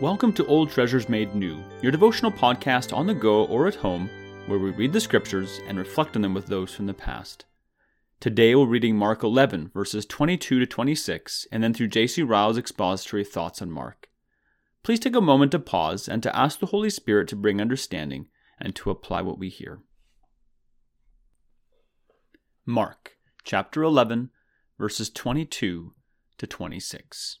Welcome to Old Treasures Made New, your devotional podcast on the go or at home, where we read the scriptures and reflect on them with those from the past. Today we're reading Mark 11, verses 22 to 26, and then through J.C. Ryle's expository thoughts on Mark. Please take a moment to pause and to ask the Holy Spirit to bring understanding and to apply what we hear. Mark chapter 11, verses 22 to 26.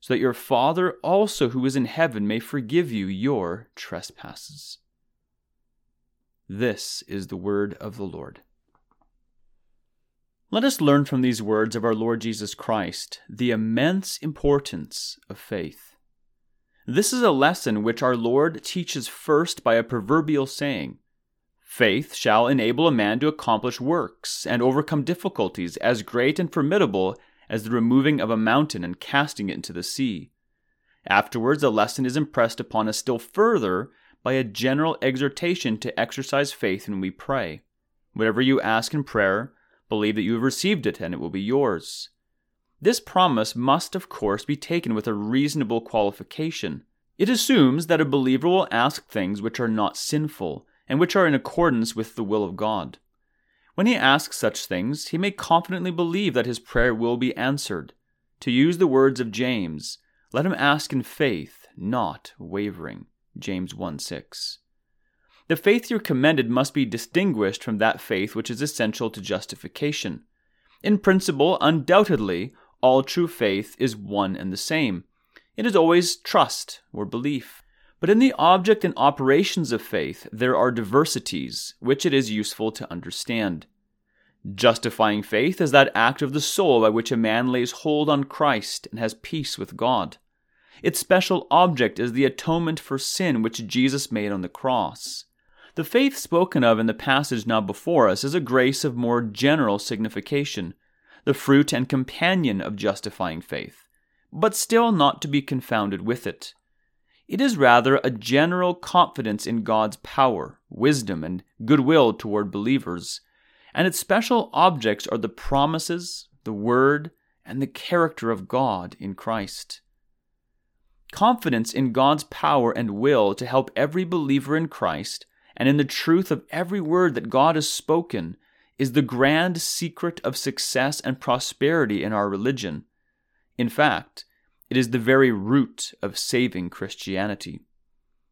so that your Father also who is in heaven may forgive you your trespasses. This is the word of the Lord. Let us learn from these words of our Lord Jesus Christ the immense importance of faith. This is a lesson which our Lord teaches first by a proverbial saying Faith shall enable a man to accomplish works and overcome difficulties as great and formidable as the removing of a mountain and casting it into the sea. Afterwards, the lesson is impressed upon us still further by a general exhortation to exercise faith when we pray. Whatever you ask in prayer, believe that you have received it and it will be yours. This promise must, of course, be taken with a reasonable qualification. It assumes that a believer will ask things which are not sinful and which are in accordance with the will of God. When he asks such things, he may confidently believe that his prayer will be answered. To use the words of James, let him ask in faith, not wavering. James 1 6. The faith here commended must be distinguished from that faith which is essential to justification. In principle, undoubtedly, all true faith is one and the same. It is always trust or belief. But in the object and operations of faith, there are diversities, which it is useful to understand. Justifying faith is that act of the soul by which a man lays hold on Christ and has peace with God. Its special object is the atonement for sin which Jesus made on the cross. The faith spoken of in the passage now before us is a grace of more general signification, the fruit and companion of justifying faith, but still not to be confounded with it. It is rather a general confidence in God's power, wisdom, and goodwill toward believers, and its special objects are the promises, the word, and the character of God in Christ. Confidence in God's power and will to help every believer in Christ and in the truth of every word that God has spoken is the grand secret of success and prosperity in our religion. In fact, it is the very root of saving Christianity.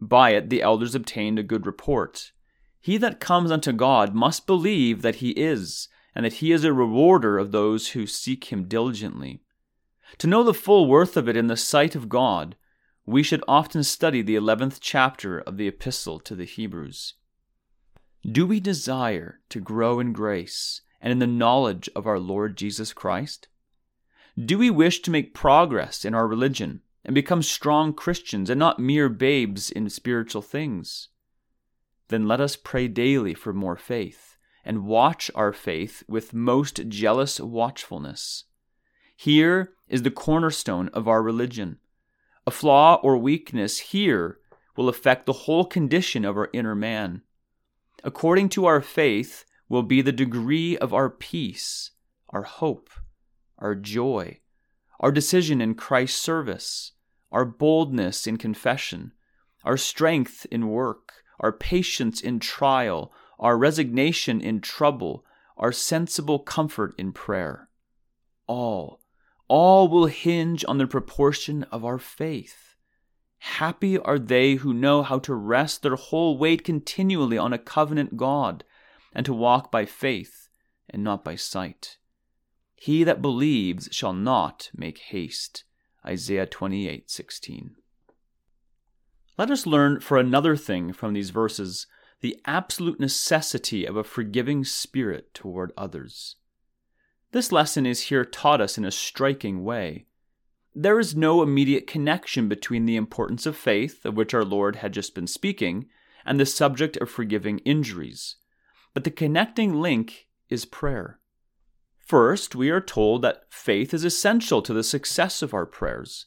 By it the elders obtained a good report. He that comes unto God must believe that he is, and that he is a rewarder of those who seek him diligently. To know the full worth of it in the sight of God, we should often study the eleventh chapter of the Epistle to the Hebrews. Do we desire to grow in grace and in the knowledge of our Lord Jesus Christ? Do we wish to make progress in our religion and become strong Christians and not mere babes in spiritual things? Then let us pray daily for more faith and watch our faith with most jealous watchfulness. Here is the cornerstone of our religion. A flaw or weakness here will affect the whole condition of our inner man according to our faith, will be the degree of our peace, our hope, our joy, our decision in Christ's service, our boldness in confession, our strength in work, our patience in trial, our resignation in trouble, our sensible comfort in prayer. All, all will hinge on the proportion of our faith. Happy are they who know how to rest their whole weight continually on a covenant God, and to walk by faith and not by sight. He that believes shall not make haste. Isaiah 28:16. Let us learn for another thing from these verses the absolute necessity of a forgiving spirit toward others. This lesson is here taught us in a striking way. there is no immediate connection between the importance of faith, of which our Lord had just been speaking, and the subject of forgiving injuries. But the connecting link is prayer. First, we are told that faith is essential to the success of our prayers.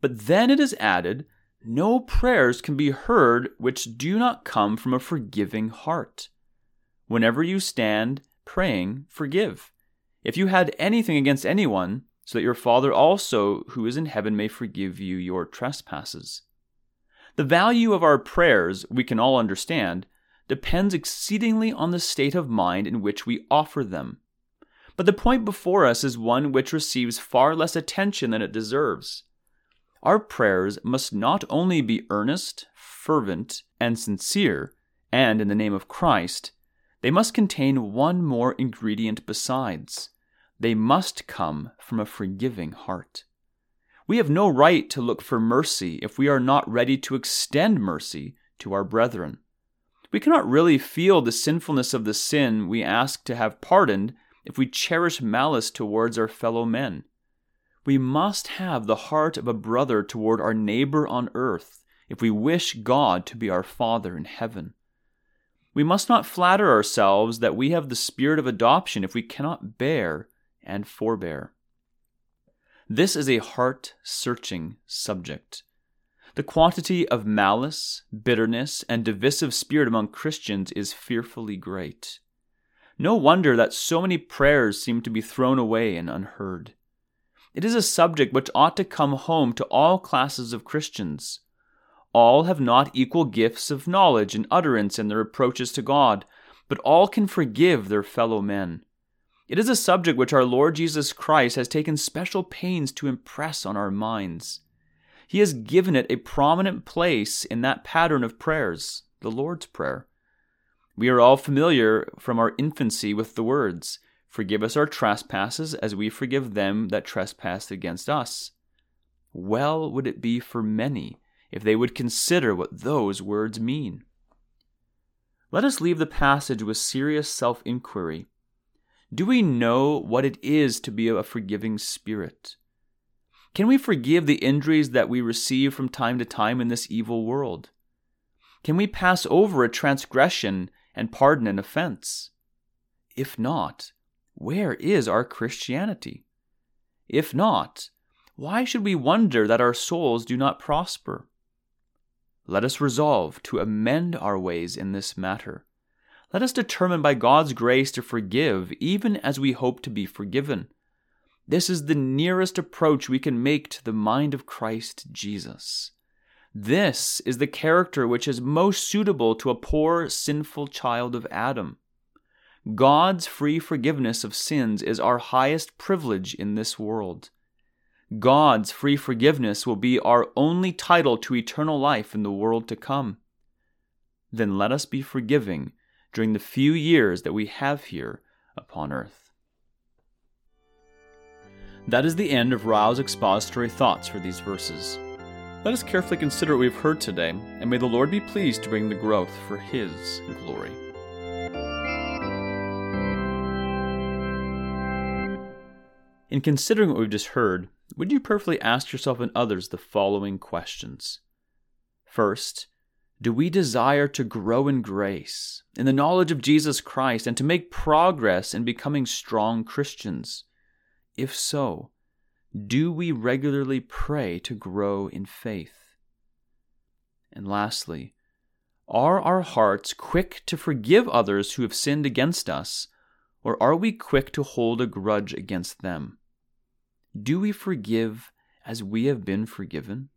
But then it is added, no prayers can be heard which do not come from a forgiving heart. Whenever you stand praying, forgive. If you had anything against anyone, so that your Father also, who is in heaven, may forgive you your trespasses. The value of our prayers, we can all understand, depends exceedingly on the state of mind in which we offer them. But the point before us is one which receives far less attention than it deserves. Our prayers must not only be earnest, fervent, and sincere, and in the name of Christ, they must contain one more ingredient besides. They must come from a forgiving heart. We have no right to look for mercy if we are not ready to extend mercy to our brethren. We cannot really feel the sinfulness of the sin we ask to have pardoned if we cherish malice towards our fellow men. We must have the heart of a brother toward our neighbor on earth if we wish God to be our Father in heaven. We must not flatter ourselves that we have the spirit of adoption if we cannot bear and forbear. This is a heart searching subject. The quantity of malice, bitterness, and divisive spirit among Christians is fearfully great. No wonder that so many prayers seem to be thrown away and unheard. It is a subject which ought to come home to all classes of Christians. All have not equal gifts of knowledge and utterance in their approaches to God, but all can forgive their fellow men. It is a subject which our Lord Jesus Christ has taken special pains to impress on our minds. He has given it a prominent place in that pattern of prayers, the Lord's Prayer. We are all familiar from our infancy with the words, Forgive us our trespasses as we forgive them that trespass against us. Well would it be for many if they would consider what those words mean. Let us leave the passage with serious self inquiry do we know what it is to be a forgiving spirit? Can we forgive the injuries that we receive from time to time in this evil world? Can we pass over a transgression and pardon an offense? If not, where is our Christianity? If not, why should we wonder that our souls do not prosper? Let us resolve to amend our ways in this matter let us determine by God's grace to forgive, even as we hope to be forgiven. This is the nearest approach we can make to the mind of Christ Jesus. This is the character which is most suitable to a poor, sinful child of Adam. God's free forgiveness of sins is our highest privilege in this world. God's free forgiveness will be our only title to eternal life in the world to come. Then let us be forgiving during the few years that we have here upon earth. That is the end of Ryle's expository thoughts for these verses. Let us carefully consider what we've heard today, and may the Lord be pleased to bring the growth for His glory. In considering what we've just heard, would you prayerfully ask yourself and others the following questions? First, do we desire to grow in grace, in the knowledge of Jesus Christ, and to make progress in becoming strong Christians? If so, do we regularly pray to grow in faith? And lastly, are our hearts quick to forgive others who have sinned against us, or are we quick to hold a grudge against them? Do we forgive as we have been forgiven?